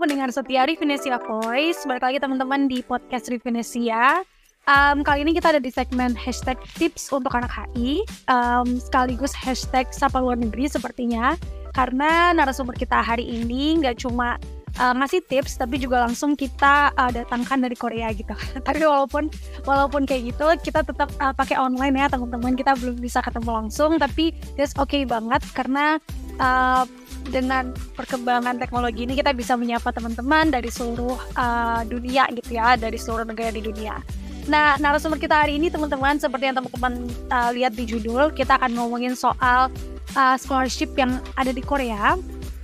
pendengar setia Rivinesia Voice. Balik lagi teman-teman di podcast Rivinesia. Um, kali ini kita ada di segmen hashtag tips untuk anak HI, um, sekaligus hashtag sapa luar negeri sepertinya. Karena narasumber kita hari ini nggak cuma uh, ngasih tips, tapi juga langsung kita uh, datangkan dari Korea gitu. tapi walaupun walaupun kayak gitu, kita tetap uh, pakai online ya teman-teman. Kita belum bisa ketemu langsung, tapi that's okay banget karena uh, dengan perkembangan teknologi ini kita bisa menyapa teman-teman dari seluruh uh, dunia gitu ya, dari seluruh negara di dunia. Nah, narasumber kita hari ini teman-teman seperti yang teman-teman uh, lihat di judul, kita akan ngomongin soal uh, scholarship yang ada di Korea.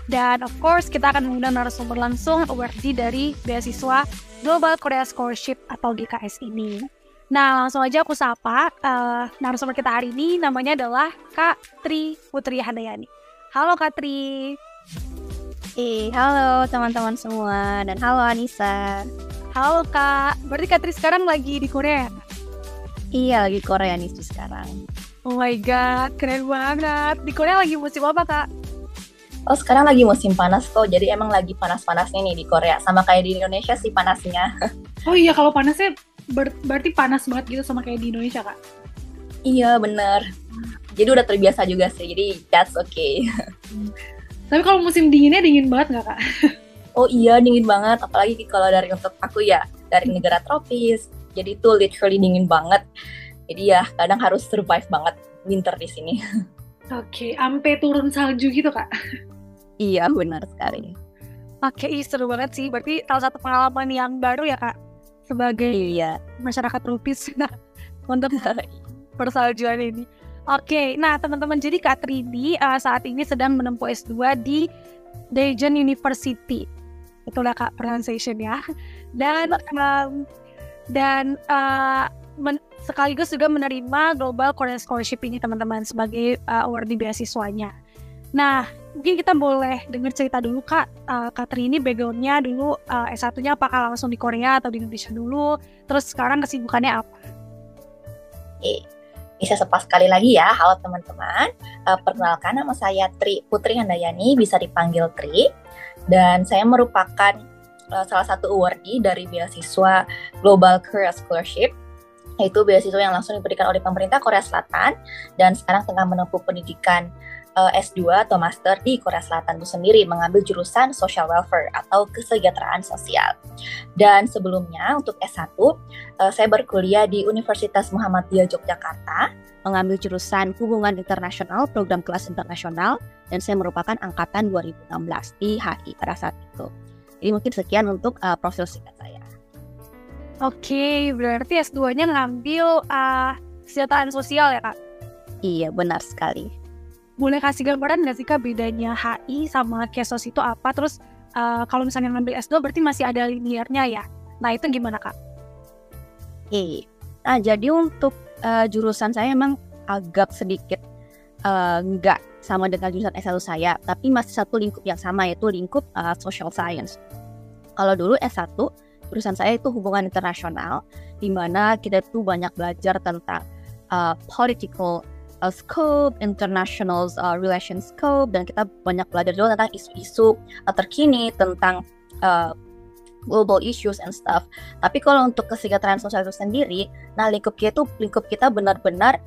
Dan of course kita akan mengundang narasumber langsung awardee dari beasiswa Global Korea Scholarship atau GKS ini. Nah, langsung aja aku sapa uh, narasumber kita hari ini namanya adalah Kak Tri Putri Handayani. Halo Katri. Eh, halo teman-teman semua dan halo Anissa. Halo Kak. Berarti Katri sekarang lagi di Korea? Iya, lagi Korea nih sekarang. Oh my god, keren banget. Di Korea lagi musim apa, Kak? Oh, sekarang lagi musim panas kok. Jadi emang lagi panas-panasnya nih di Korea. Sama kayak di Indonesia sih panasnya. Oh iya, kalau panasnya ber berarti panas banget gitu sama kayak di Indonesia, Kak? Iya, bener jadi udah terbiasa juga sih jadi that's okay hmm. tapi kalau musim dinginnya dingin banget nggak kak oh iya dingin banget apalagi kalau dari untuk aku ya dari negara tropis jadi itu literally dingin banget jadi ya kadang harus survive banget winter di sini oke okay, ampe turun salju gitu kak iya benar sekali Oke, okay, seru banget sih. Berarti salah satu pengalaman yang baru ya kak, sebagai iya. masyarakat tropis. Nah, untuk persaljuan ini. Oke, nah teman-teman jadi Kak Tridi uh, saat ini sedang menempuh S2 di Daejeon University. Itulah Kak pronunciation ya. Dan um, dan uh, men sekaligus juga menerima Global Korean Scholarship ini teman-teman sebagai uh, awardee beasiswanya. Nah, mungkin kita boleh dengar cerita dulu Kak, uh, Kak Tri ini backgroundnya dulu uh, S1-nya apakah langsung di Korea atau di Indonesia dulu, terus sekarang kesibukannya apa? Oke, bisa sepas sekali lagi ya, halo teman-teman. Uh, perkenalkan nama saya Tri Putri Handayani, bisa dipanggil Tri. Dan saya merupakan uh, salah satu awardee dari beasiswa Global Career Scholarship, yaitu beasiswa yang langsung diberikan oleh pemerintah Korea Selatan dan sekarang tengah menempuh pendidikan uh, eh, S2 atau master di Korea Selatan itu sendiri mengambil jurusan social welfare atau kesejahteraan sosial. Dan sebelumnya untuk S1 uh, eh, saya berkuliah di Universitas Muhammadiyah Yogyakarta mengambil jurusan hubungan internasional program kelas internasional dan saya merupakan angkatan 2016 di HI pada saat itu. Jadi mungkin sekian untuk uh, profil singkat saya. Oke, berarti S2-nya ngambil uh, kesejahteraan sosial ya, Kak? Iya, benar sekali boleh kasih gambaran nggak sih kak bedanya HI sama Kesos itu apa? Terus uh, kalau misalnya ngambil S2 berarti masih ada linearnya ya? Nah itu gimana kak? Oke, nah jadi untuk uh, jurusan saya emang agak sedikit uh, nggak sama dengan jurusan S1 saya, tapi masih satu lingkup yang sama yaitu lingkup uh, social science. Kalau dulu S1 jurusan saya itu hubungan internasional, di mana kita tuh banyak belajar tentang uh, political uh, scope, international uh, relation scope, dan kita banyak belajar juga tentang isu-isu uh, terkini tentang uh, global issues and stuff. Tapi kalau untuk kesejahteraan sosial itu sendiri, nah lingkup kita itu lingkup kita benar-benar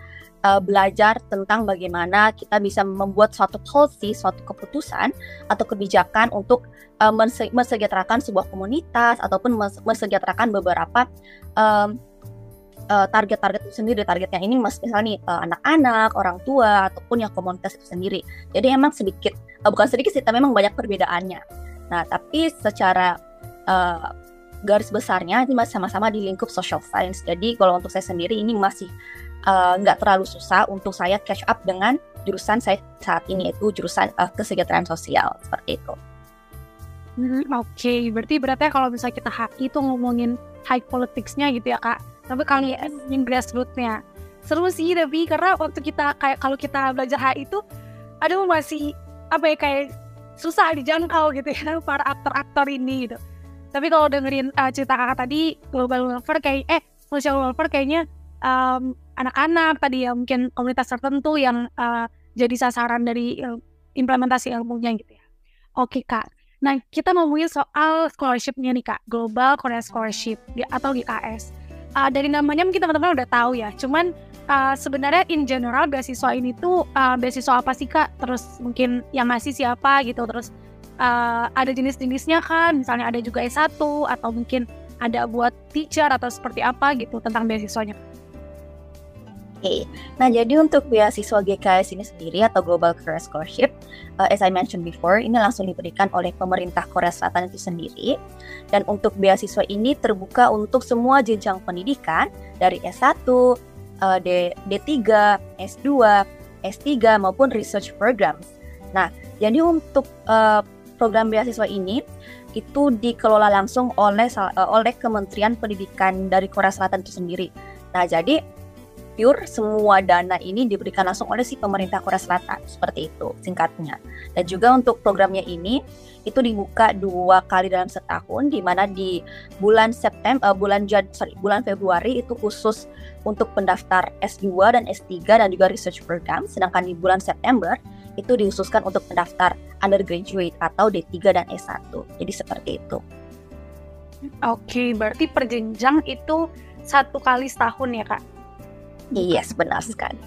uh, belajar tentang bagaimana kita bisa membuat suatu policy, suatu keputusan atau kebijakan untuk uh, mensejahterakan sebuah komunitas ataupun mensejahterakan beberapa um, uh, target-target itu sendiri targetnya ini mas misalnya nih uh, anak-anak orang tua ataupun yang komunitas itu sendiri. Jadi emang sedikit uh, bukan sedikit sih tapi memang banyak perbedaannya. Nah tapi secara uh, garis besarnya ini masih sama-sama di lingkup social science. Jadi kalau untuk saya sendiri ini masih nggak uh, terlalu susah untuk saya catch up dengan jurusan saya saat ini yaitu jurusan uh, kesejahteraan sosial. Seperti itu. Hmm, Oke, okay. berarti berarti kalau misalnya kita HI itu ngomongin high politicsnya gitu ya kak tapi kalau yes. yang grassrootsnya seru sih tapi karena waktu kita kayak kalau kita belajar HI itu aduh masih apa ya kayak susah dijangkau gitu ya para aktor-aktor ini gitu tapi kalau dengerin uh, cerita kakak tadi global welfare kayak eh social welfare kayaknya um, anak-anak tadi ya mungkin komunitas tertentu yang uh, jadi sasaran dari uh, implementasi ilmunya gitu ya oke kak Nah, kita ngomongin soal scholarship-nya nih Kak, Global Korea Scholarship atau GKS. Uh, dari namanya mungkin teman-teman udah tahu ya, cuman uh, sebenarnya in general beasiswa ini tuh uh, beasiswa apa sih Kak? Terus mungkin yang ngasih siapa gitu, terus uh, ada jenis-jenisnya kan, misalnya ada juga S1 atau mungkin ada buat teacher atau seperti apa gitu tentang beasiswanya. Oke, nah jadi untuk beasiswa GKS ini sendiri atau Global Career Scholarship, uh, as I mentioned before, ini langsung diberikan oleh pemerintah Korea Selatan itu sendiri. Dan untuk beasiswa ini terbuka untuk semua jenjang pendidikan dari S1, uh, D, D3, S2, S3 maupun research programs. Nah, jadi untuk uh, program beasiswa ini itu dikelola langsung oleh uh, oleh Kementerian Pendidikan dari Korea Selatan itu sendiri. Nah, jadi pure semua dana ini diberikan langsung oleh si pemerintah Korea Selatan. Seperti itu singkatnya. Dan juga untuk programnya ini itu dibuka dua kali dalam setahun di mana di bulan September uh, bulan Jan sorry bulan Februari itu khusus untuk pendaftar S2 dan S3 dan juga research program. Sedangkan di bulan September itu dikhususkan untuk pendaftar undergraduate atau D3 dan S1 jadi seperti itu. Oke, berarti perjenjang itu satu kali setahun ya kak? Yes, benar sekali.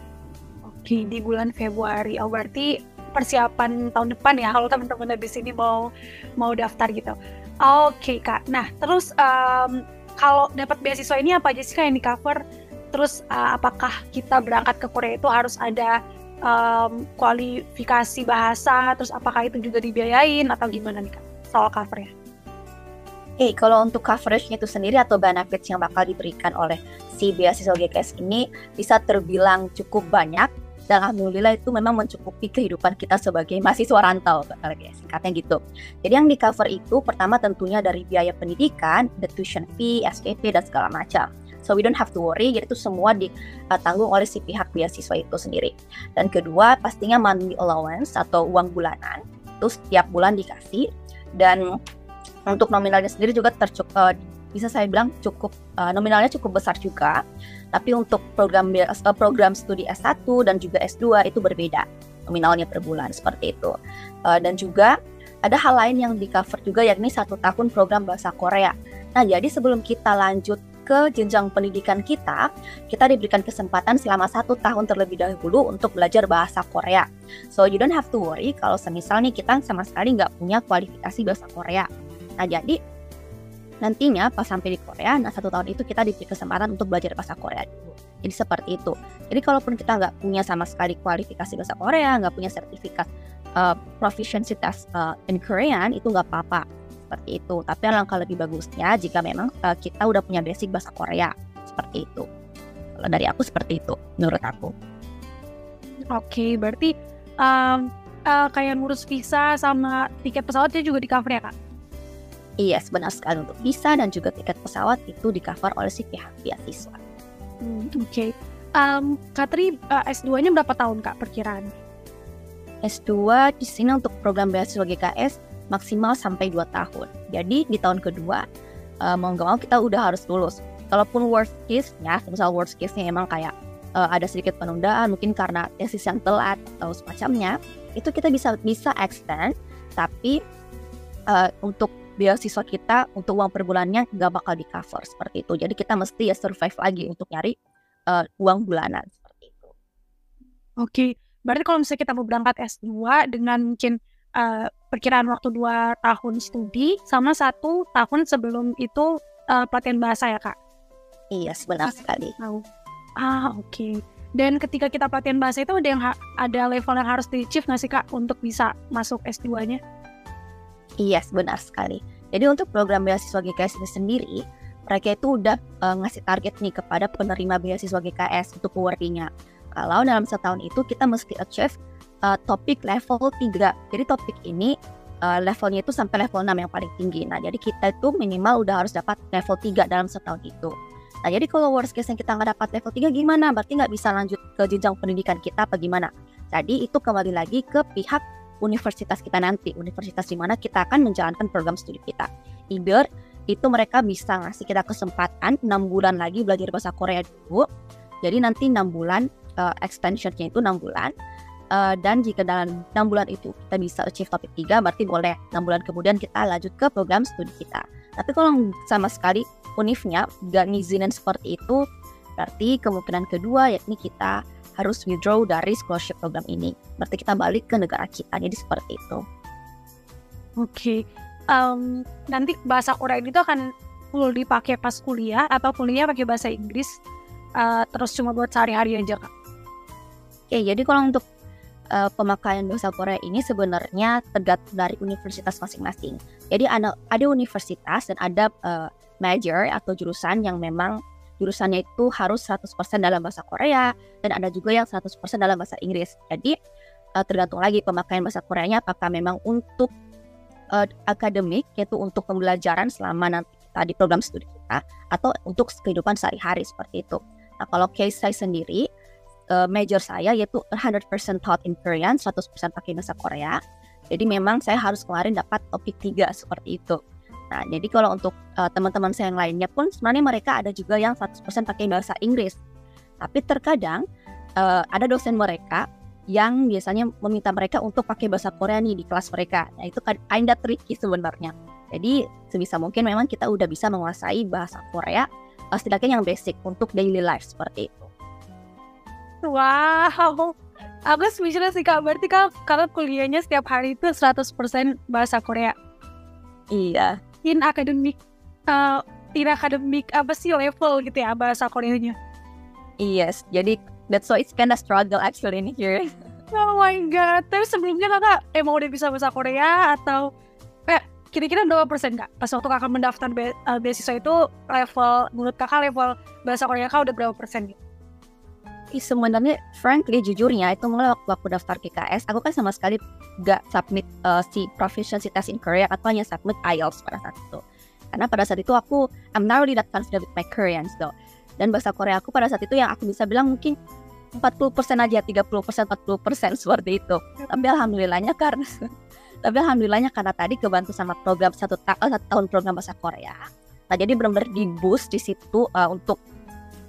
Oke, di bulan Februari. Oh, berarti persiapan tahun depan ya kalau teman-teman di sini mau mau daftar gitu. Oke, Kak. Nah, terus um, kalau dapat beasiswa ini apa aja sih Kak yang di cover? Terus uh, apakah kita berangkat ke Korea itu harus ada um, kualifikasi bahasa? Terus apakah itu juga dibiayain atau gimana nih Kak soal covernya? Oke, okay, kalau untuk coverage-nya itu sendiri atau benefits yang bakal diberikan oleh si beasiswa GKS ini bisa terbilang cukup banyak dan alhamdulillah itu memang mencukupi kehidupan kita sebagai mahasiswa rantau ya, singkatnya gitu. Jadi yang di cover itu pertama tentunya dari biaya pendidikan, the tuition fee, SPP dan segala macam. So we don't have to worry, jadi itu semua ditanggung oleh si pihak beasiswa itu sendiri. Dan kedua pastinya monthly allowance atau uang bulanan itu setiap bulan dikasih dan untuk nominalnya sendiri juga tercukup uh, bisa saya bilang cukup uh, nominalnya cukup besar juga. Tapi untuk program uh, program studi S1 dan juga S2 itu berbeda nominalnya per bulan seperti itu. Uh, dan juga ada hal lain yang di cover juga yakni satu tahun program bahasa Korea. Nah jadi sebelum kita lanjut ke jenjang pendidikan kita, kita diberikan kesempatan selama satu tahun terlebih dahulu untuk belajar bahasa Korea. So you don't have to worry kalau semisal nih kita sama sekali nggak punya kualifikasi bahasa Korea. Nah jadi nantinya pas sampai di Korea, nah satu tahun itu kita diberi kesempatan untuk belajar bahasa Korea. Jadi seperti itu. Jadi kalaupun kita nggak punya sama sekali kualifikasi bahasa Korea, nggak punya sertifikat uh, proficiency test uh, in Korean, itu nggak apa-apa seperti itu. Tapi alangkah lebih bagusnya jika memang uh, kita udah punya basic bahasa Korea seperti itu. Kalau dari aku seperti itu, menurut aku. Oke, okay, berarti um, uh, kayak ngurus visa sama tiket pesawatnya juga di cover ya kak? Iya, benar sekali untuk visa dan juga tiket pesawat itu di cover oleh si pihak beasiswa. Hmm, Oke, okay. um, Katri uh, S2-nya berapa tahun kak perkiraan? S2 di sini untuk program beasiswa GKS maksimal sampai 2 tahun. Jadi di tahun kedua uh, mau nggak mau kita udah harus lulus. Kalaupun worst case ya, misal worst case-nya emang kayak uh, ada sedikit penundaan mungkin karena tesis yang telat atau semacamnya, itu kita bisa bisa extend tapi uh, untuk beasiswa kita untuk uang per bulannya nggak bakal di cover seperti itu. Jadi kita mesti ya survive lagi untuk nyari uh, uang bulanan seperti itu. Oke, berarti kalau misalnya kita mau berangkat S2 dengan mungkin uh, perkiraan waktu dua tahun studi sama satu tahun sebelum itu uh, pelatihan bahasa ya kak? Iya, sebenar sekali. Tahu. Ah, oke. Okay. Dan ketika kita pelatihan bahasa itu ada yang ada level yang harus di achieve nggak sih kak untuk bisa masuk S2-nya? Iya, yes, benar sekali. Jadi untuk program beasiswa GKS ini sendiri, mereka itu udah uh, ngasih target nih kepada penerima beasiswa GKS untuk working Kalau dalam setahun itu kita mesti achieve uh, topik level 3. Jadi topik ini uh, levelnya itu sampai level 6 yang paling tinggi. Nah, jadi kita itu minimal udah harus dapat level 3 dalam setahun itu. Nah, jadi kalau worst case yang kita nggak dapat level 3 gimana? Berarti nggak bisa lanjut ke jenjang pendidikan kita apa gimana? Jadi itu kembali lagi ke pihak universitas kita nanti, universitas di mana kita akan menjalankan program studi kita. Either itu mereka bisa ngasih kita kesempatan 6 bulan lagi belajar bahasa Korea dulu. Jadi nanti 6 bulan uh, extensionnya itu 6 bulan. Uh, dan jika dalam 6 bulan itu kita bisa achieve topik 3, berarti boleh 6 bulan kemudian kita lanjut ke program studi kita. Tapi kalau sama sekali unifnya gak ngizinin seperti itu, berarti kemungkinan kedua yakni kita harus withdraw dari scholarship program ini. Berarti kita balik ke negara kita. Jadi seperti itu. Oke. Okay. Um, nanti bahasa Korea itu akan full dipakai pas kuliah atau kuliah pakai bahasa Inggris uh, terus cuma buat sehari-hari aja kak? Oke, okay, jadi kalau untuk uh, pemakaian bahasa Korea ini sebenarnya tergantung dari universitas masing-masing. Jadi ada ada universitas dan ada uh, major atau jurusan yang memang jurusannya itu harus 100% dalam bahasa Korea dan ada juga yang 100% dalam bahasa Inggris. Jadi uh, tergantung lagi pemakaian bahasa Koreanya apakah memang untuk uh, akademik yaitu untuk pembelajaran selama nanti kita di program studi kita atau untuk kehidupan sehari-hari seperti itu. Nah, kalau case saya sendiri uh, major saya yaitu 100% taught in Korean, 100% pakai bahasa Korea. Jadi memang saya harus kemarin dapat topik 3 seperti itu. Nah, jadi kalau untuk uh, teman-teman saya yang lainnya pun sebenarnya mereka ada juga yang 100% pakai bahasa Inggris. Tapi terkadang uh, ada dosen mereka yang biasanya meminta mereka untuk pakai bahasa Korea nih di kelas mereka. Nah, itu kan kinda tricky sebenarnya. Jadi sebisa mungkin memang kita udah bisa menguasai bahasa Korea uh, setidaknya yang basic untuk daily life seperti itu. Wow, aku speechless sih kak. Berarti kak, kalau kuliahnya setiap hari itu 100% bahasa Korea. Iya in akademik uh, in akademik apa sih level gitu ya bahasa Koreanya? Yes jadi that's why it's kinda struggle actually in here. Oh my god tapi sebelumnya kakak emang udah bisa bahasa Korea atau kayak kira-kira berapa persen kak? Pas waktu kakak mendaftar be uh, beasiswa itu level menurut kakak level bahasa Korea kakak udah berapa persen gitu sebenarnya frankly jujurnya itu mulai waktu aku daftar KKS aku kan sama sekali gak submit uh, si proficiency test in Korea atau hanya submit IELTS pada saat itu. Karena pada saat itu aku I'm not really that confident with my Korean so dan bahasa Korea aku pada saat itu yang aku bisa bilang mungkin 40% aja 30% 40% seperti itu. Tapi alhamdulillahnya karena tapi alhamdulillahnya karena tadi kebantu sama program satu, ta eh, satu tahun program bahasa Korea. Nah jadi benar-benar di boost di situ uh, untuk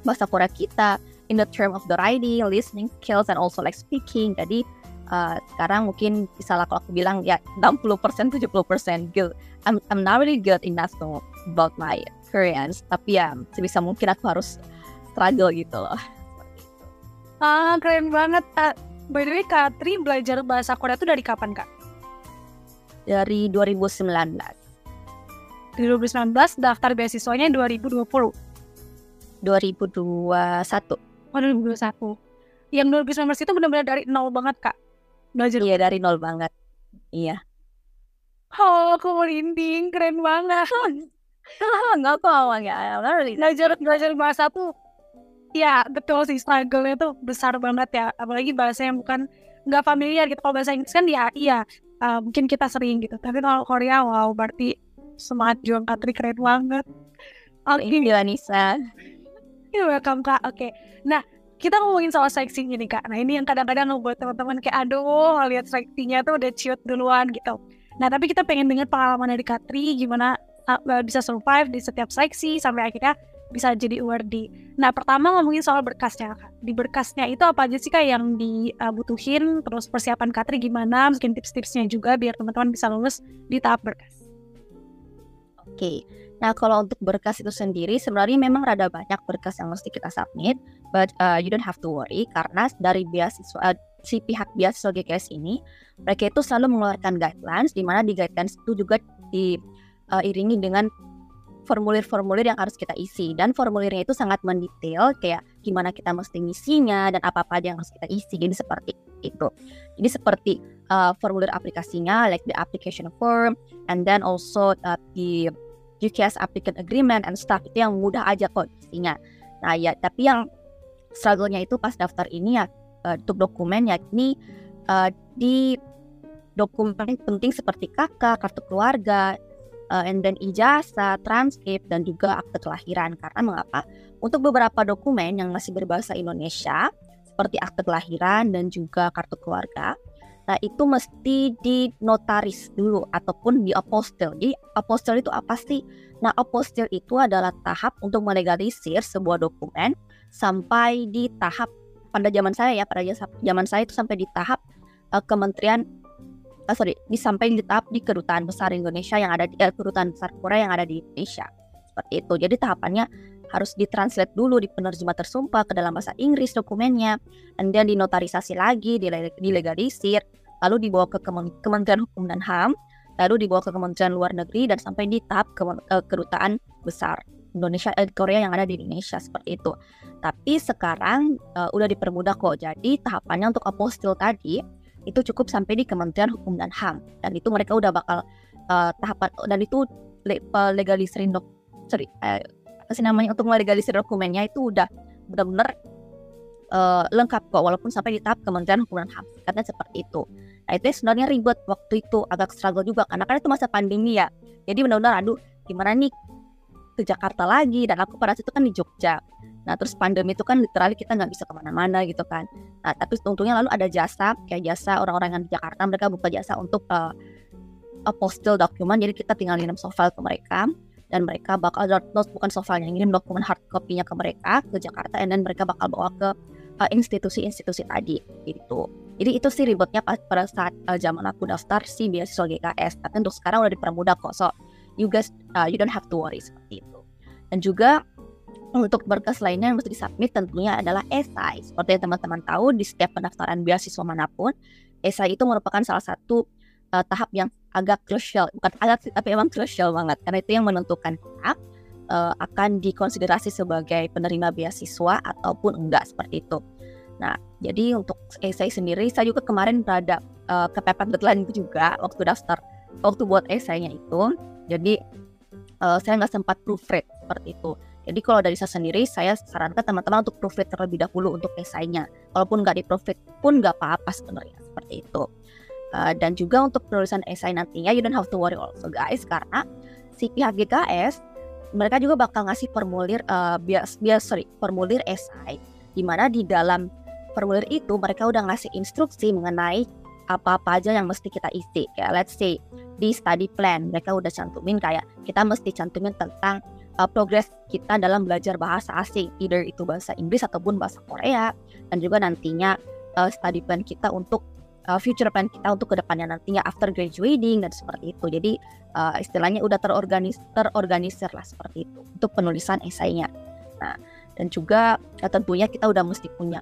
bahasa Korea kita in the term of the writing, listening skills, and also like speaking. Jadi uh, sekarang mungkin bisa lah kalau aku bilang ya 60% 70% good. I'm I'm not really good in that so about my Koreans, tapi ya sebisa mungkin aku harus struggle gitu loh. Ah keren banget. Uh, by the way Katri belajar bahasa Korea itu dari kapan kak? Dari 2019. Di 2019 daftar beasiswanya 2020. 2021 oh 2021 yang 2019 itu benar-benar dari nol banget kak. Belajar iya dari nol banget. Iya. Oh aku merinding keren banget. Nggak kok ya belajar belajar bahasa tuh ya betul sih struggle-nya tuh besar banget ya. Apalagi bahasa yang bukan nggak familiar gitu. Kalau bahasa Inggris kan ya iya uh, mungkin kita sering gitu. Tapi kalau Korea wow berarti semangat juang Katri keren banget. Oke. Okay. Nisa Welcome kak. Oke. Okay. Nah kita ngomongin soal seksinya nih kak. Nah ini yang kadang-kadang ngebuat teman-teman kayak aduh lihat seksinya tuh udah ciut duluan gitu. Nah tapi kita pengen dengar pengalaman dari Katri gimana uh, bisa survive di setiap seksi sampai akhirnya bisa jadi awardee. Nah pertama ngomongin soal berkasnya kak. Di berkasnya itu apa aja sih kak yang dibutuhin? Terus persiapan Katri gimana? Mungkin tips-tipsnya juga biar teman-teman bisa lulus di tahap berkas. Oke. Okay. Nah, kalau untuk berkas itu sendiri sebenarnya memang rada banyak berkas yang mesti kita submit, but uh, you don't have to worry karena dari beasiswa uh, si pihak beasiswa GKS ini mereka itu selalu mengeluarkan guidelines di mana di guidelines itu juga diiringi uh, dengan formulir-formulir yang harus kita isi dan formulirnya itu sangat mendetail kayak gimana kita mesti ngisinya dan apa-apa yang harus kita isi jadi seperti itu. Jadi seperti uh, formulir aplikasinya like the application form and then also uh, the UKS applicant agreement and stuff itu yang mudah aja kok isinya. Nah ya tapi yang struggle-nya itu pas daftar ini ya uh, untuk dokumen yakni uh, di dokumen penting seperti kakak, kartu keluarga, uh, and then ijazah, transkrip dan juga akte kelahiran. Karena mengapa? Untuk beberapa dokumen yang masih berbahasa Indonesia seperti akte kelahiran dan juga kartu keluarga, Nah, itu mesti di notaris dulu ataupun di apostil. Jadi, apostil itu apa sih? Nah, apostil itu adalah tahap untuk melegalisir sebuah dokumen sampai di tahap pada zaman saya ya, pada zaman saya itu sampai di tahap uh, kementerian uh, sorry disampaikan di tahap di kedutaan besar Indonesia yang ada di uh, kedutaan besar Korea yang ada di Indonesia seperti itu jadi tahapannya harus ditranslate dulu di penerjemah tersumpah ke dalam bahasa Inggris dokumennya, then dinotarisasi lagi, dilegalisir, lalu dibawa ke Kementerian Hukum dan HAM, lalu dibawa ke Kementerian Luar Negeri dan sampai di tahap ke, uh, kedutaan besar Indonesia eh, Korea yang ada di Indonesia seperti itu. Tapi sekarang uh, udah dipermudah kok. Jadi tahapannya untuk apostil tadi itu cukup sampai di Kementerian Hukum dan HAM dan itu mereka udah bakal uh, tahapan dan itu le, legaliserin dok sorry uh, apa sih namanya untuk melegalisir dokumennya itu udah benar-benar uh, lengkap kok walaupun sampai di tahap Kementerian Hukum dan HAM katanya seperti itu. Nah itu sebenarnya ribet waktu itu agak struggle juga karena kan itu masa pandemi ya. Jadi benar-benar aduh gimana nih ke Jakarta lagi dan aku pada situ kan di Jogja. Nah terus pandemi itu kan literally kita nggak bisa ke mana-mana gitu kan. Nah tapi untungnya lalu ada jasa kayak jasa orang-orang yang di Jakarta mereka buka jasa untuk uh, apostil dokumen jadi kita tinggal ngirim softfile ke mereka dan mereka bakal download bukan softfile yang ngirim dokumen hard copy-nya ke mereka ke Jakarta dan mereka bakal bawa ke uh, institusi-institusi tadi gitu. Jadi itu sih ribetnya pada saat uh, zaman aku daftar si beasiswa GKS. Tapi untuk sekarang udah dipermudah kok. So you guys uh, you don't have to worry seperti itu. Dan juga untuk berkas lainnya yang mesti disubmit tentunya adalah esai. Seperti yang teman-teman tahu di setiap pendaftaran beasiswa mana pun, esai itu merupakan salah satu uh, tahap yang agak krusial, bukan agak tapi emang krusial banget karena itu yang menentukan kita uh, akan dikonsiderasi sebagai penerima beasiswa ataupun enggak seperti itu. Nah, jadi untuk esai sendiri saya juga kemarin berada uh, kepepet deadline itu juga waktu daftar waktu buat esainya itu jadi uh, saya nggak sempat proofread seperti itu. Jadi kalau dari saya sendiri, saya sarankan teman-teman untuk proofread terlebih dahulu untuk esainya. Walaupun nggak di proofread pun nggak apa-apa sebenarnya seperti itu. Uh, dan juga untuk penulisan esai nantinya, you don't have to worry also guys, karena si pihak GKS mereka juga bakal ngasih formulir uh, bias bias sorry formulir esai, di mana di dalam formulir itu mereka udah ngasih instruksi mengenai apa-apa aja yang mesti kita isi. Kayak let's say di study plan mereka udah cantumin kayak kita mesti cantumin tentang uh, progres kita dalam belajar bahasa asing, either itu bahasa Inggris ataupun bahasa Korea dan juga nantinya uh, study plan kita untuk uh, future plan kita untuk ke depannya nantinya after graduating dan seperti itu. Jadi uh, istilahnya udah terorganis terorganisir lah seperti itu untuk penulisan esainya. Nah dan juga ya tentunya kita udah mesti punya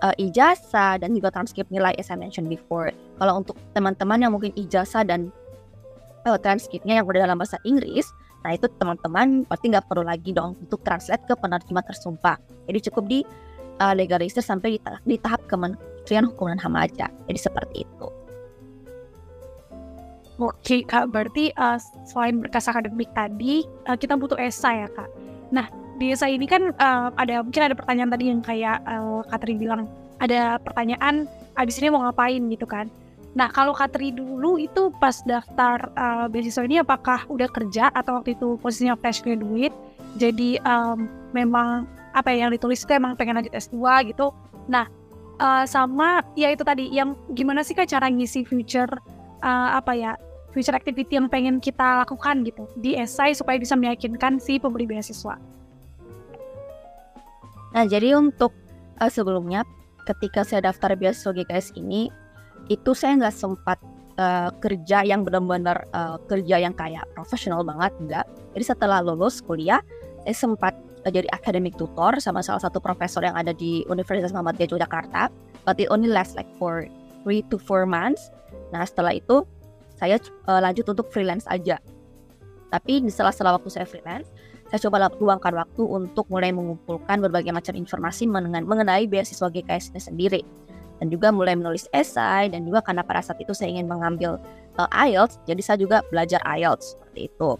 uh, ijazah dan juga transkrip nilai as I mentioned before. Kalau untuk teman-teman yang mungkin ijazah dan uh, transkripnya yang udah dalam bahasa Inggris, nah itu teman-teman pasti nggak perlu lagi dong untuk translate ke penerjemah tersumpah. Jadi cukup di uh, legalisir sampai di, tahap, di tahap Kementerian Hukum dan HAM aja. Jadi seperti itu. Oke kak, berarti uh, selain berkas akademik tadi, uh, kita butuh esai ya kak. Nah, di esai ini kan uh, ada mungkin ada pertanyaan tadi yang kayak uh, Katri bilang ada pertanyaan abis ini mau ngapain gitu kan. Nah kalau Katri dulu itu pas daftar uh, beasiswa ini apakah udah kerja atau waktu itu posisinya fresh graduate jadi um, memang apa ya yang ditulis itu emang pengen lanjut S2 gitu. Nah uh, sama ya itu tadi yang gimana sih kak cara ngisi future uh, apa ya future activity yang pengen kita lakukan gitu di esai supaya bisa meyakinkan si pemberi beasiswa. Nah, jadi untuk uh, sebelumnya ketika saya daftar beasiswa GKS ini itu saya nggak sempat uh, kerja yang benar-benar uh, kerja yang kayak profesional banget enggak. Jadi setelah lulus kuliah saya sempat jadi academic tutor sama salah satu profesor yang ada di Universitas Muhammadiyah Yogyakarta. But it only last like for three to four months. Nah setelah itu saya uh, lanjut untuk freelance aja. Tapi di sela-sela waktu saya freelance, saya coba luangkan waktu untuk mulai mengumpulkan berbagai macam informasi mengenai beasiswa GKS ini sendiri dan juga mulai menulis esai dan juga karena pada saat itu saya ingin mengambil uh, IELTS jadi saya juga belajar IELTS seperti itu.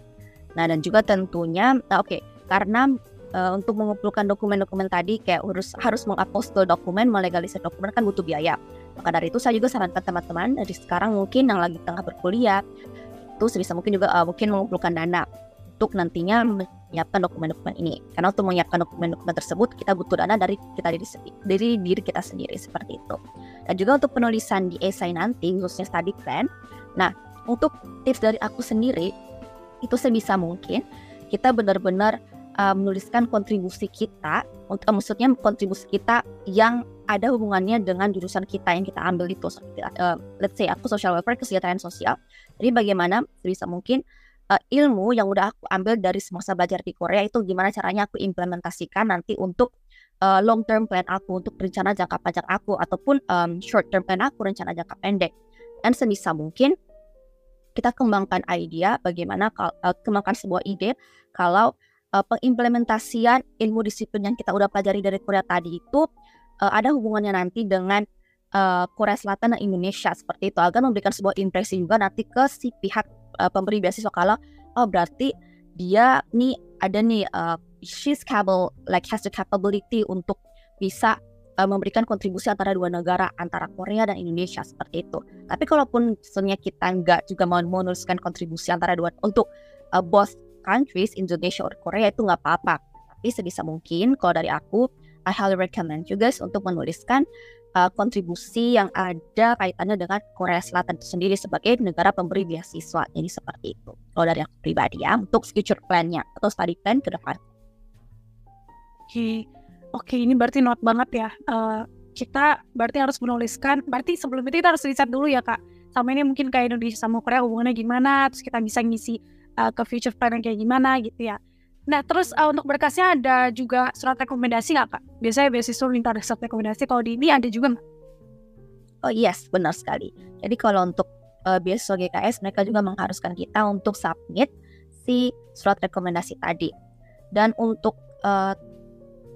Nah dan juga tentunya nah, oke okay, karena uh, untuk mengumpulkan dokumen-dokumen tadi kayak harus harus mengapostil dokumen, melegalisir dokumen kan butuh biaya. Maka dari itu saya juga sarankan teman-teman dari sekarang mungkin yang lagi tengah berkuliah itu sebisa mungkin juga uh, mungkin mengumpulkan dana untuk nantinya menyiapkan dokumen-dokumen ini. Karena untuk menyiapkan dokumen-dokumen tersebut kita butuh dana dari kita diri, dari diri kita sendiri seperti itu. Dan juga untuk penulisan di esai nanti khususnya study plan. Nah, untuk tips dari aku sendiri itu sebisa mungkin kita benar-benar uh, menuliskan kontribusi kita untuk uh, maksudnya kontribusi kita yang ada hubungannya dengan jurusan kita yang kita ambil itu. Uh, let's say aku social welfare kesejahteraan sosial. Jadi bagaimana bisa mungkin uh, ilmu yang udah aku ambil dari semasa belajar di Korea itu gimana caranya aku implementasikan nanti untuk uh, long term plan aku untuk rencana jangka panjang aku ataupun um, short term plan aku rencana jangka pendek. Dan sebisa mungkin kita kembangkan idea bagaimana uh, kembangkan sebuah ide kalau uh, pengimplementasian ilmu disiplin yang kita udah pelajari dari Korea tadi itu uh, ada hubungannya nanti dengan uh, Korea Selatan dan Indonesia seperti itu agar memberikan sebuah impresi juga nanti ke si pihak uh, pemberi beasiswa kalau oh berarti dia nih ada nih uh, she's capable like has the capability untuk bisa memberikan kontribusi antara dua negara antara Korea dan Indonesia seperti itu. Tapi kalaupun misalnya kita nggak juga mau menuliskan kontribusi antara dua untuk uh, both countries Indonesia or Korea itu nggak apa-apa tapi sebisa mungkin kalau dari aku I highly recommend you guys untuk menuliskan uh, kontribusi yang ada kaitannya dengan Korea Selatan itu sendiri sebagai negara pemberi beasiswa. Jadi seperti itu. Kalau dari aku pribadi ya, untuk future plan-nya atau study plan ke depan. Oke, okay. okay, ini berarti not banget ya. Uh, kita berarti harus menuliskan, berarti sebelum itu kita harus riset dulu ya kak. Sama ini mungkin kayak Indonesia sama Korea hubungannya gimana, terus kita bisa ngisi uh, ke future plan kayak gimana gitu ya. Nah terus uh, untuk berkasnya ada juga surat rekomendasi nggak kak? Biasanya beasiswa minta surat rekomendasi. Kalau di ini ada juga nggak? Oh yes, benar sekali. Jadi kalau untuk uh, beasiswa GKS mereka juga mengharuskan kita untuk submit si surat rekomendasi tadi. Dan untuk uh,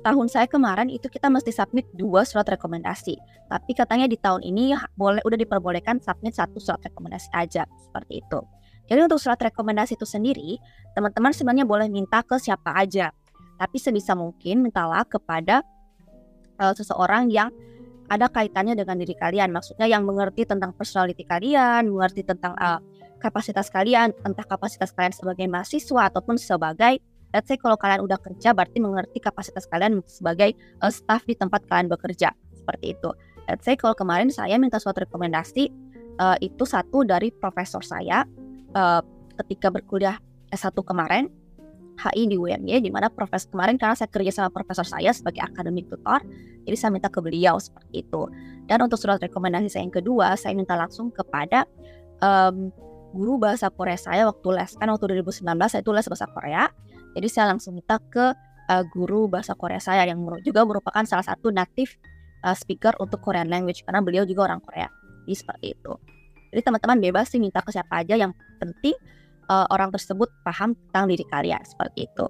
tahun saya kemarin itu kita mesti submit dua surat rekomendasi. Tapi katanya di tahun ini boleh udah diperbolehkan submit satu surat rekomendasi aja seperti itu. Jadi untuk surat rekomendasi itu sendiri, teman-teman sebenarnya boleh minta ke siapa aja. Tapi sebisa mungkin mintalah kepada uh, seseorang yang ada kaitannya dengan diri kalian. Maksudnya yang mengerti tentang personality kalian, mengerti tentang uh, kapasitas kalian, entah kapasitas kalian sebagai mahasiswa ataupun sebagai let's say kalau kalian udah kerja berarti mengerti kapasitas kalian sebagai uh, staff di tempat kalian bekerja. Seperti itu. Let's say kalau kemarin saya minta suatu rekomendasi uh, itu satu dari profesor saya uh, ketika berkuliah S1 kemarin HI di UMY di mana profesor kemarin karena saya kerja sama profesor saya sebagai akademik tutor jadi saya minta ke beliau seperti itu. Dan untuk surat rekomendasi saya yang kedua saya minta langsung kepada um, guru bahasa Korea saya waktu les kan waktu 2019 saya tulis bahasa Korea jadi saya langsung minta ke uh, guru bahasa Korea saya yang juga merupakan salah satu native uh, speaker untuk Korean language karena beliau juga orang Korea jadi seperti itu jadi teman-teman bebas sih minta ke siapa aja yang penting uh, orang tersebut paham tentang diri kalian seperti itu.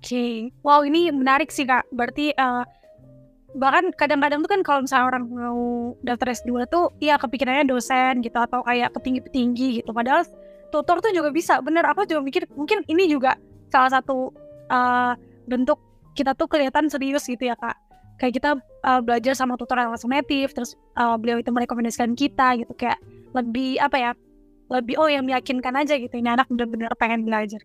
Oke, okay. wow ini menarik sih kak. Berarti uh, bahkan kadang-kadang tuh kan kalau misalnya orang mau daftar S2 tuh ya kepikirannya dosen gitu atau kayak petinggi-petinggi gitu. Padahal tutor tuh juga bisa. Bener, aku juga mikir mungkin ini juga salah satu uh, bentuk kita tuh kelihatan serius gitu ya kak kayak kita uh, belajar sama tutor yang langsung native terus uh, beliau itu merekomendasikan kita gitu kayak lebih apa ya lebih oh yang meyakinkan aja gitu ini anak benar-benar pengen belajar.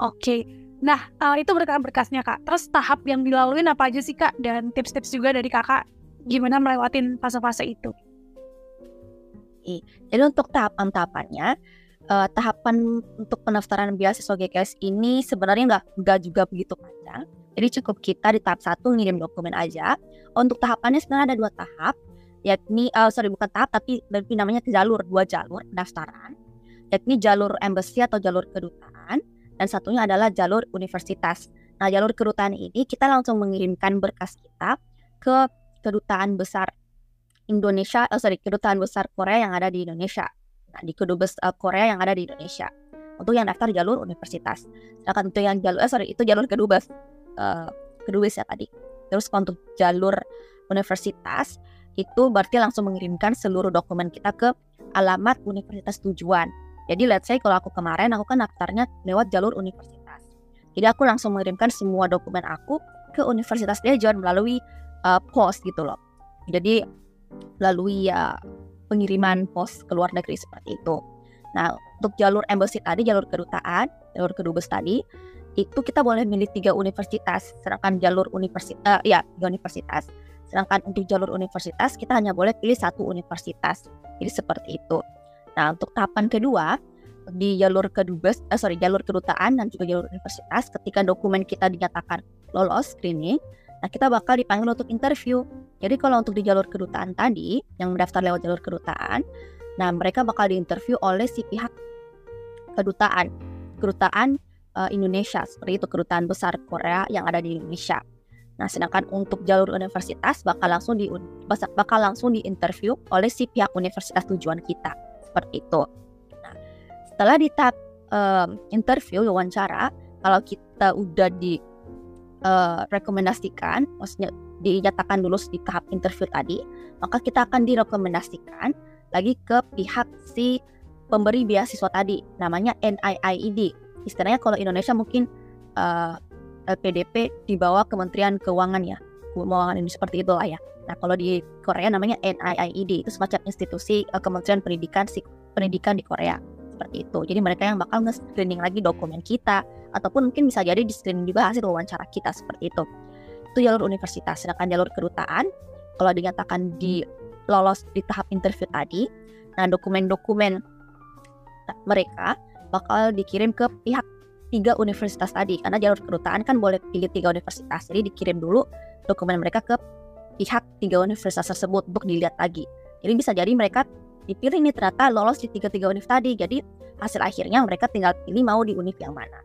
Oke okay. nah uh, itu berkas-berkasnya kak. Terus tahap yang dilalui apa aja sih kak? Dan tips-tips juga dari kakak gimana melewatin fase-fase itu. Jadi untuk tahapan-tahapannya uh, tahapan untuk pendaftaran beasiswa GKS ini sebenarnya nggak nggak juga begitu panjang jadi cukup kita di tahap satu ngirim dokumen aja. Untuk tahapannya sebenarnya ada dua tahap, yakni uh, sorry bukan tahap tapi lebih namanya jalur dua jalur pendaftaran, yakni jalur embassy atau jalur kedutaan dan satunya adalah jalur universitas. Nah jalur kedutaan ini kita langsung mengirimkan berkas kita ke kedutaan besar Indonesia, oh sorry kedutaan besar Korea yang ada di Indonesia. Nah di kedubes uh, Korea yang ada di Indonesia untuk yang daftar jalur universitas. Sedangkan untuk yang jalur, eh, sorry itu jalur kedubes uh, kedua ya tadi. Terus untuk jalur universitas itu berarti langsung mengirimkan seluruh dokumen kita ke alamat universitas tujuan. Jadi let's say kalau aku kemarin aku kan daftarnya lewat jalur universitas. Jadi aku langsung mengirimkan semua dokumen aku ke Universitas Daejeon melalui uh, pos gitu loh. Jadi melalui ya pengiriman pos ke luar negeri seperti itu. Nah, untuk jalur embassy tadi, jalur kedutaan, jalur kedubes tadi, itu kita boleh milih tiga universitas, sedangkan jalur universitas, uh, ya tiga universitas. Sedangkan untuk jalur universitas kita hanya boleh pilih satu universitas. Jadi seperti itu. Nah untuk tahapan kedua di jalur kedubes, uh, sorry jalur kedutaan dan juga jalur universitas, ketika dokumen kita dinyatakan lolos screening, Nah, kita bakal dipanggil untuk interview. Jadi kalau untuk di jalur kedutaan tadi, yang mendaftar lewat jalur kedutaan, nah mereka bakal diinterview oleh si pihak kedutaan, kedutaan uh, Indonesia, seperti itu kedutaan besar Korea yang ada di Indonesia. Nah, sedangkan untuk jalur universitas bakal langsung di bakal langsung diinterview oleh si pihak universitas tujuan kita, seperti itu. Nah, setelah di tahap um, interview wawancara, kalau kita udah di uh, rekomendasikan, maksudnya dinyatakan dulu di tahap interview tadi, maka kita akan direkomendasikan lagi ke pihak si pemberi beasiswa tadi, namanya NIIED. Istilahnya kalau Indonesia mungkin uh, eh, LPDP di bawah Kementerian Keuangan ya, keuangan ini seperti itulah ya. Nah kalau di Korea namanya NIIED itu semacam institusi uh, Kementerian Pendidikan si pendidikan di Korea seperti itu. Jadi mereka yang bakal nge-screening lagi dokumen kita ataupun mungkin bisa jadi di screening juga hasil wawancara kita seperti itu. Itu jalur universitas. Sedangkan jalur kedutaan kalau dinyatakan di lolos di tahap interview tadi, nah dokumen-dokumen mereka bakal dikirim ke pihak tiga universitas tadi. Karena jalur kedutaan kan boleh pilih tiga universitas. Jadi dikirim dulu dokumen mereka ke pihak tiga universitas tersebut untuk dilihat lagi. Jadi bisa jadi mereka dipilih nih ternyata lolos di tiga-tiga univ tadi. Jadi hasil akhirnya mereka tinggal pilih mau di univ yang mana.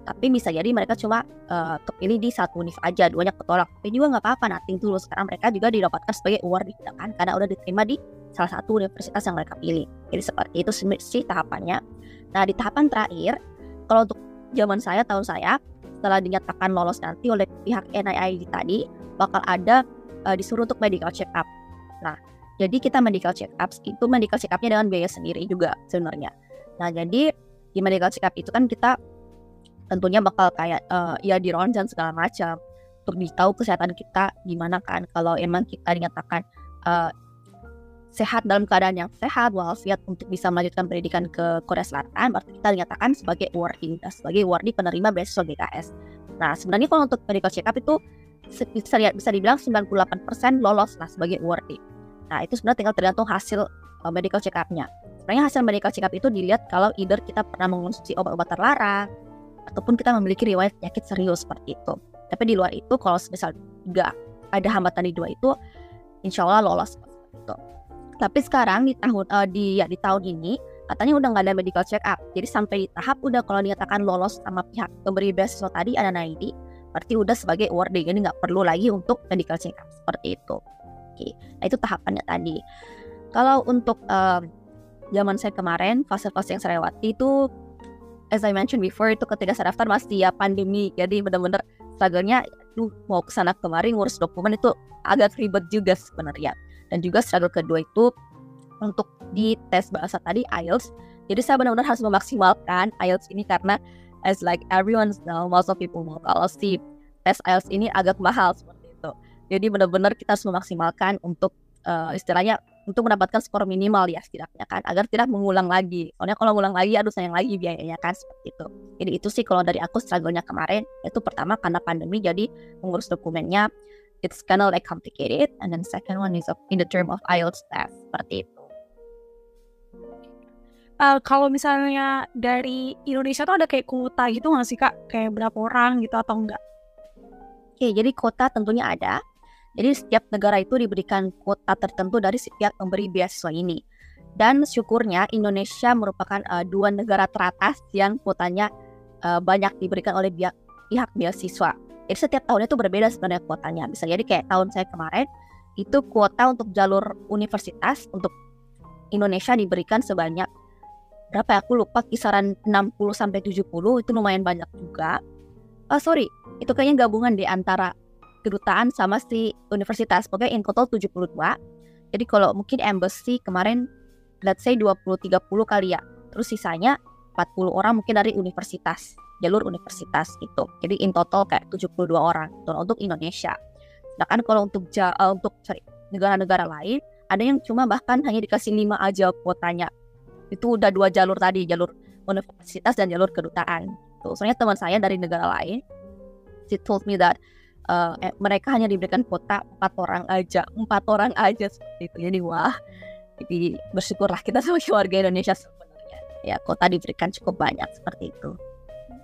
Tapi bisa jadi mereka cuma uh, kepilih di satu univ aja duanya ketolak. Tapi juga nggak apa-apa nanti dulu sekarang mereka juga didapatkan sebagai award kan karena udah diterima di salah satu universitas yang mereka pilih. Jadi seperti itu sih tahapannya nah di tahapan terakhir kalau untuk zaman saya tahun saya setelah dinyatakan lolos nanti oleh pihak NII tadi bakal ada uh, disuruh untuk medical check up nah jadi kita medical check up itu medical check upnya dengan biaya sendiri juga sebenarnya. Nah jadi di medical check up itu kan kita tentunya bakal kayak uh, ya di ronsen segala macam untuk ditahu kesehatan kita gimana kan kalau emang kita dinyatakan uh, sehat dalam keadaan yang sehat walafiat untuk bisa melanjutkan pendidikan ke Korea Selatan berarti kita dinyatakan sebagai awardee sebagai awardee penerima beasiswa GKS. Nah sebenarnya kalau untuk medical check up itu bisa, bisa dibilang 98% lolos lah sebagai awardee. Nah, itu sebenarnya tinggal tergantung hasil uh, medical check up-nya. Sebenarnya hasil medical check up itu dilihat kalau either kita pernah mengonsumsi obat-obat terlarang ataupun kita memiliki riwayat penyakit serius seperti itu. Tapi di luar itu kalau misal nggak ada hambatan di dua itu, insya Allah lolos itu. Tapi sekarang di tahun uh, di ya di tahun ini katanya udah nggak ada medical check up. Jadi sampai di tahap udah kalau dinyatakan lolos sama pihak pemberi beasiswa tadi ada NID, berarti udah sebagai awardee. Jadi nggak perlu lagi untuk medical check up seperti itu lagi. Nah itu tahapannya tadi. Kalau untuk uh, zaman saya kemarin fase-fase yang saya lewati itu as I mentioned before itu ketika saya daftar masih ya pandemi jadi benar-benar struggle-nya lu mau ke sana kemari ngurus dokumen itu agak ribet juga sebenarnya dan juga struggle kedua itu untuk di tes bahasa tadi IELTS jadi saya benar-benar harus memaksimalkan IELTS ini karena as like everyone know most of people know kalau si tes IELTS ini agak mahal seperti itu jadi benar-benar kita harus memaksimalkan untuk uh, istilahnya untuk mendapatkan skor minimal ya setidaknya kan agar tidak mengulang lagi. Soalnya kalau mengulang lagi aduh sayang lagi biayanya kan seperti itu. Jadi itu sih kalau dari aku struggle-nya kemarin itu pertama karena pandemi jadi mengurus dokumennya it's kind of like complicated and then second one is in the term of IELTS test seperti itu. Uh, kalau misalnya dari Indonesia tuh ada kayak kuota gitu nggak sih kak? Kayak berapa orang gitu atau enggak? Oke, jadi kuota tentunya ada. Jadi setiap negara itu diberikan kuota tertentu dari setiap pemberi beasiswa ini. Dan syukurnya Indonesia merupakan uh, dua negara teratas yang kuotanya uh, banyak diberikan oleh pihak, pihak beasiswa. Jadi setiap tahunnya itu berbeda sebenarnya kuotanya. Bisa jadi kayak tahun saya kemarin itu kuota untuk jalur universitas untuk Indonesia diberikan sebanyak berapa ya? Aku lupa kisaran 60 sampai 70 itu lumayan banyak juga. Oh sorry, itu kayaknya gabungan di antara kedutaan sama si universitas. Pokoknya in total 72. Jadi kalau mungkin embassy kemarin let's say 20-30 kali ya. Terus sisanya 40 orang mungkin dari universitas, jalur universitas itu. Jadi in total kayak 72 orang untuk Indonesia. Sedangkan kalau untuk ja, uh, untuk negara-negara lain ada yang cuma bahkan hanya dikasih 5 aja kuotanya. Itu udah dua jalur tadi, jalur universitas dan jalur kedutaan. Tuh, soalnya teman saya dari negara lain, she told me that uh, eh, mereka hanya diberikan kuota empat orang aja empat orang aja seperti itu jadi wah jadi bersyukurlah kita sebagai warga Indonesia ya kota diberikan cukup banyak seperti itu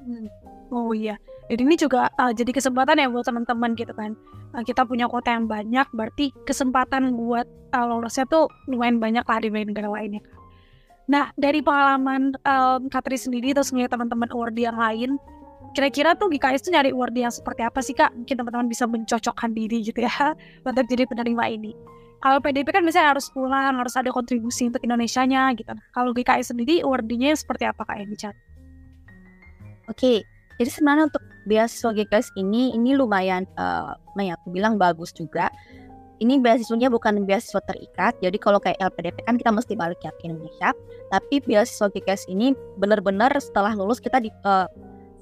hmm. Oh iya, jadi ini juga uh, jadi kesempatan ya buat teman-teman gitu kan. Uh, kita punya kota yang banyak, berarti kesempatan buat uh, lolosnya tuh lumayan banyak lah dibanding negara lainnya. Nah, dari pengalaman um, Katri sendiri terus ngeliat teman-teman award yang lain, kira-kira tuh GKS tuh nyari award yang seperti apa sih kak? Mungkin teman-teman bisa mencocokkan diri gitu ya untuk jadi penerima ini. Kalau PDP kan misalnya harus pulang, harus ada kontribusi untuk Indonesia-nya gitu. Kalau GKS sendiri awardingnya seperti apa kak yang dicari? Oke, okay. jadi sebenarnya untuk beasiswa GKS ini ini lumayan, uh, ya aku bilang bagus juga ini beasiswanya bukan beasiswa terikat. Jadi kalau kayak LPDP kan kita mesti balik ya ke Indonesia. Tapi beasiswa GKS ini benar-benar setelah lulus kita di uh,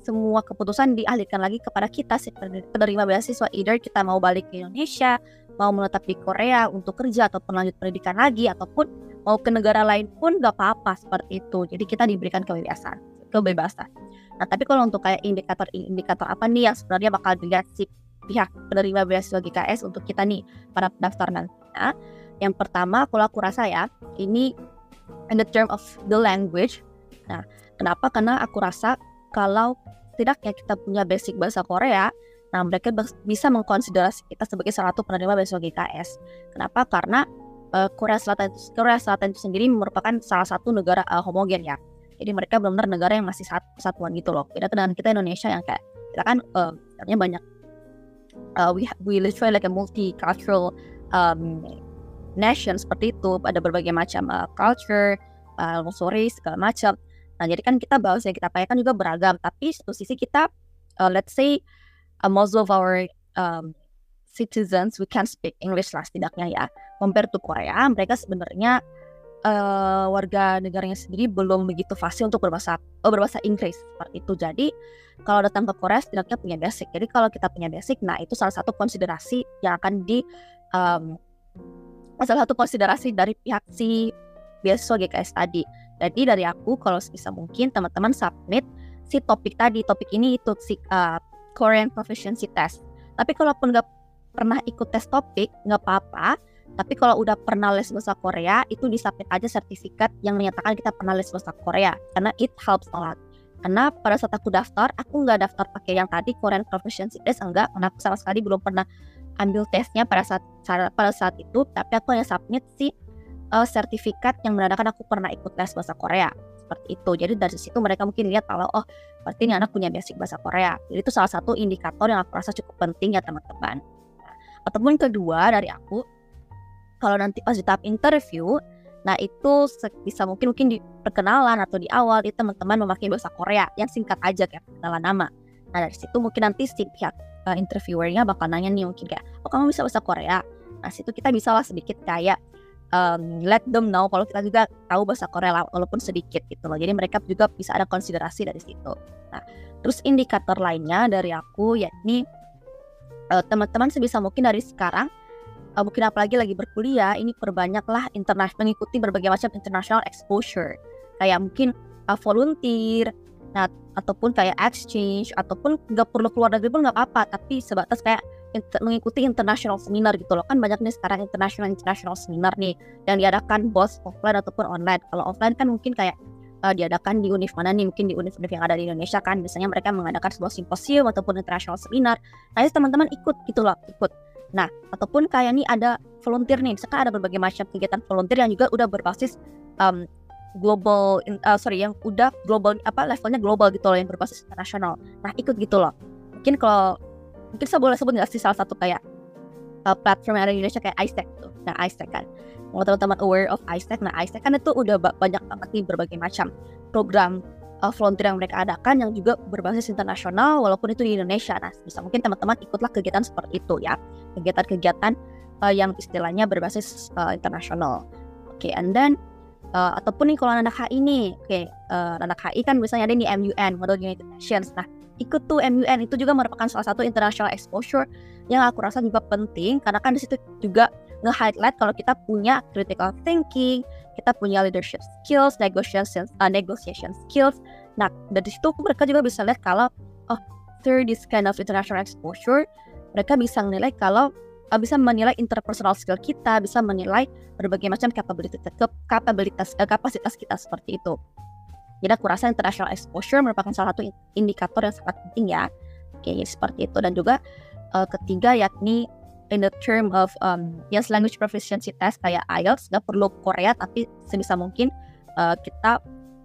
semua keputusan dialihkan lagi kepada kita si penerima beasiswa. Either kita mau balik ke Indonesia, mau menetap di Korea untuk kerja ataupun lanjut pendidikan lagi ataupun mau ke negara lain pun gak apa-apa seperti itu. Jadi kita diberikan kebebasan, kebebasan. Nah, tapi kalau untuk kayak indikator-indikator apa nih yang sebenarnya bakal dilihat si pihak penerima beasiswa GKS untuk kita nih para pendaftar nantinya. Yang pertama, kalau aku rasa ya, ini in the term of the language. Nah, kenapa? Karena aku rasa kalau tidaknya kita punya basic bahasa Korea, nah mereka bisa mengkonsiderasi kita sebagai salah satu penerima beasiswa GKS. Kenapa? Karena uh, Korea Selatan Korea Selatan itu sendiri merupakan salah satu negara uh, homogen ya. Jadi mereka benar-benar negara yang masih satu kesatuan gitu loh. Beda dengan kita Indonesia yang kayak kita kan uh, banyak uh, we we literally like a multicultural um, nation seperti itu ada berbagai macam uh, culture, uh, sorry segala macam. Nah jadi kan kita bahas yang kita pakai kan juga beragam, tapi satu sisi kita uh, let's say uh, most of our um, citizens we can speak English lah setidaknya ya. Compare to Korea, mereka sebenarnya uh, warga negaranya sendiri belum begitu fasih untuk berbahasa oh, berbahasa Inggris seperti itu. Jadi kalau datang ke Korea setidaknya punya basic. Jadi kalau kita punya basic, nah itu salah satu konsiderasi yang akan di um, salah satu konsiderasi dari pihak si beasiswa GKS tadi. Jadi dari aku kalau bisa mungkin teman-teman submit si topik tadi, topik ini itu si uh, Korean Proficiency Test. Tapi kalaupun nggak pernah ikut tes topik, nggak apa-apa tapi kalau udah pernah les bahasa Korea, itu disubmit aja sertifikat yang menyatakan kita pernah les bahasa Korea. Karena it helps a lot. Karena pada saat aku daftar, aku nggak daftar pakai yang tadi Korean Proficiency Test, enggak. Karena aku sama sekali belum pernah ambil tesnya pada saat pada saat itu. Tapi aku hanya submit si uh, sertifikat yang menandakan aku pernah ikut tes bahasa Korea seperti itu. Jadi dari situ mereka mungkin lihat kalau oh berarti ini anak punya basic bahasa Korea. Jadi itu salah satu indikator yang aku rasa cukup penting ya teman-teman. Nah, ataupun kedua dari aku kalau nanti pas di tahap interview nah itu bisa mungkin mungkin di perkenalan atau di awal itu teman-teman memakai bahasa Korea yang singkat aja kayak perkenalan nama nah dari situ mungkin nanti si pihak uh, interviewernya bakal nanya nih mungkin kayak oh kamu bisa bahasa Korea nah situ kita bisa lah sedikit kayak um, let them know kalau kita juga tahu bahasa Korea walaupun sedikit gitu loh. Jadi mereka juga bisa ada konsiderasi dari situ. Nah terus indikator lainnya dari aku yakni uh, teman-teman sebisa mungkin dari sekarang uh, mungkin apalagi lagi berkuliah ini perbanyaklah internasional mengikuti berbagai macam international exposure. Kayak mungkin uh, volunteer nah ataupun kayak exchange ataupun nggak perlu keluar negeri pun nggak apa-apa tapi sebatas kayak inter mengikuti international seminar gitu loh. Kan banyak nih sekarang international international seminar nih yang diadakan bos offline ataupun online. Kalau offline kan mungkin kayak uh, diadakan di univ mana nih? Mungkin di univ-univ yang ada di Indonesia kan. Biasanya mereka mengadakan sebuah simposium ataupun international seminar. Nah teman-teman ikut gitu loh ikut. Nah, ataupun kayak nih ada volunteer nih, misalkan ada berbagai macam kegiatan volunteer yang juga udah berbasis um, global, uh, sorry, yang udah global apa levelnya global gitu loh, yang berbasis internasional. Nah, ikut gitu loh. Mungkin kalau mungkin saya boleh sebut nggak sih salah satu kayak uh, platform yang ada di Indonesia kayak iStack tuh. Nah, iStack kan. Kalau teman-teman aware of iStack, nah iStack kan itu udah banyak banget nih berbagai macam program uh, volunteer yang mereka adakan yang juga berbasis internasional walaupun itu di Indonesia. Nah, bisa mungkin teman-teman ikutlah kegiatan seperti itu ya. Kegiatan-kegiatan uh, yang istilahnya berbasis uh, internasional. Oke, okay, and then uh, ataupun nih kalau anak HI nih, oke, okay, uh, anak HI kan misalnya ada di MUN, Model United Nations. Nah, ikut tuh MUN itu juga merupakan salah satu international exposure yang aku rasa juga penting karena kan di situ juga nge-highlight kalau kita punya critical thinking, kita punya leadership skills, negotiation, uh, negotiation skills. Nah, dari situ mereka juga bisa lihat kalau oh, through this kind of international exposure, mereka bisa menilai kalau uh, bisa menilai interpersonal skill kita, bisa menilai berbagai macam capability, kapabilitas, uh, kapasitas kita seperti itu. Jadi aku rasa international exposure merupakan salah satu indikator yang sangat penting ya. Oke, seperti itu. Dan juga uh, ketiga yakni in the term of um, yes language proficiency test kayak IELTS nggak perlu Korea tapi sebisa mungkin uh, kita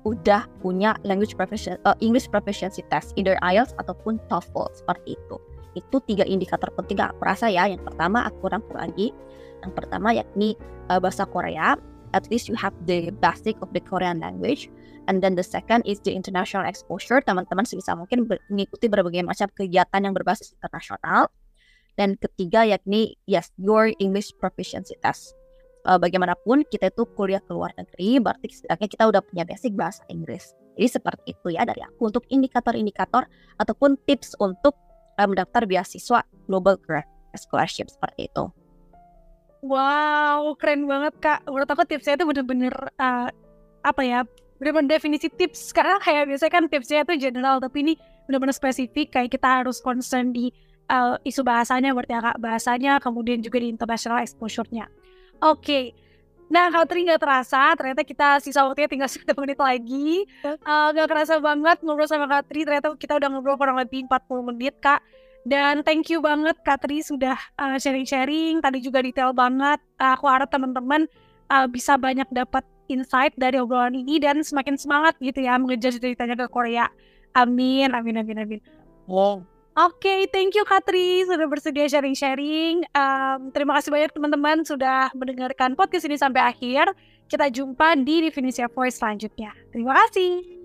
udah punya language proficiency uh, English proficiency test either IELTS ataupun TOEFL seperti itu. Itu tiga indikator penting aku rasa ya. Yang pertama aku rangkum lagi. Yang pertama yakni uh, bahasa Korea at least you have the basic of the Korean language. And then the second is the international exposure. Teman-teman sebisa mungkin mengikuti berbagai macam kegiatan yang berbasis internasional. Dan ketiga yakni yes, your English proficiency test. Uh, bagaimanapun kita itu kuliah ke luar negeri, berarti setidaknya kita udah punya basic bahasa Inggris. Jadi seperti itu ya dari aku untuk indikator-indikator ataupun tips untuk uh, mendaftar beasiswa Global Scholarship seperti itu. Wow, keren banget kak. Menurut aku tipsnya itu bener-bener uh, apa ya? Bener-bener definisi tips. Karena kayak biasanya kan tipsnya itu general, tapi ini bener-bener spesifik. Kayak kita harus concern di uh, isu bahasanya, berarti ya kak bahasanya, kemudian juga di international exposure-nya. Oke. Okay. Nah, kalau tadi nggak terasa, ternyata kita sisa waktunya tinggal satu menit lagi. Uh, gak kerasa banget ngobrol sama Kak Tri, ternyata kita udah ngobrol kurang lebih 40 menit, Kak. Dan thank you banget Kak Tri sudah uh, sharing-sharing, tadi juga detail banget. Uh, aku harap teman-teman uh, bisa banyak dapat insight dari obrolan ini dan semakin semangat gitu ya mengejar ceritanya ke Korea. Amin, amin, amin, amin. Wow. Oke, okay, thank you Katri sudah bersedia sharing-sharing. Um, terima kasih banyak teman-teman sudah mendengarkan podcast ini sampai akhir. Kita jumpa di Definisi Voice selanjutnya. Terima kasih.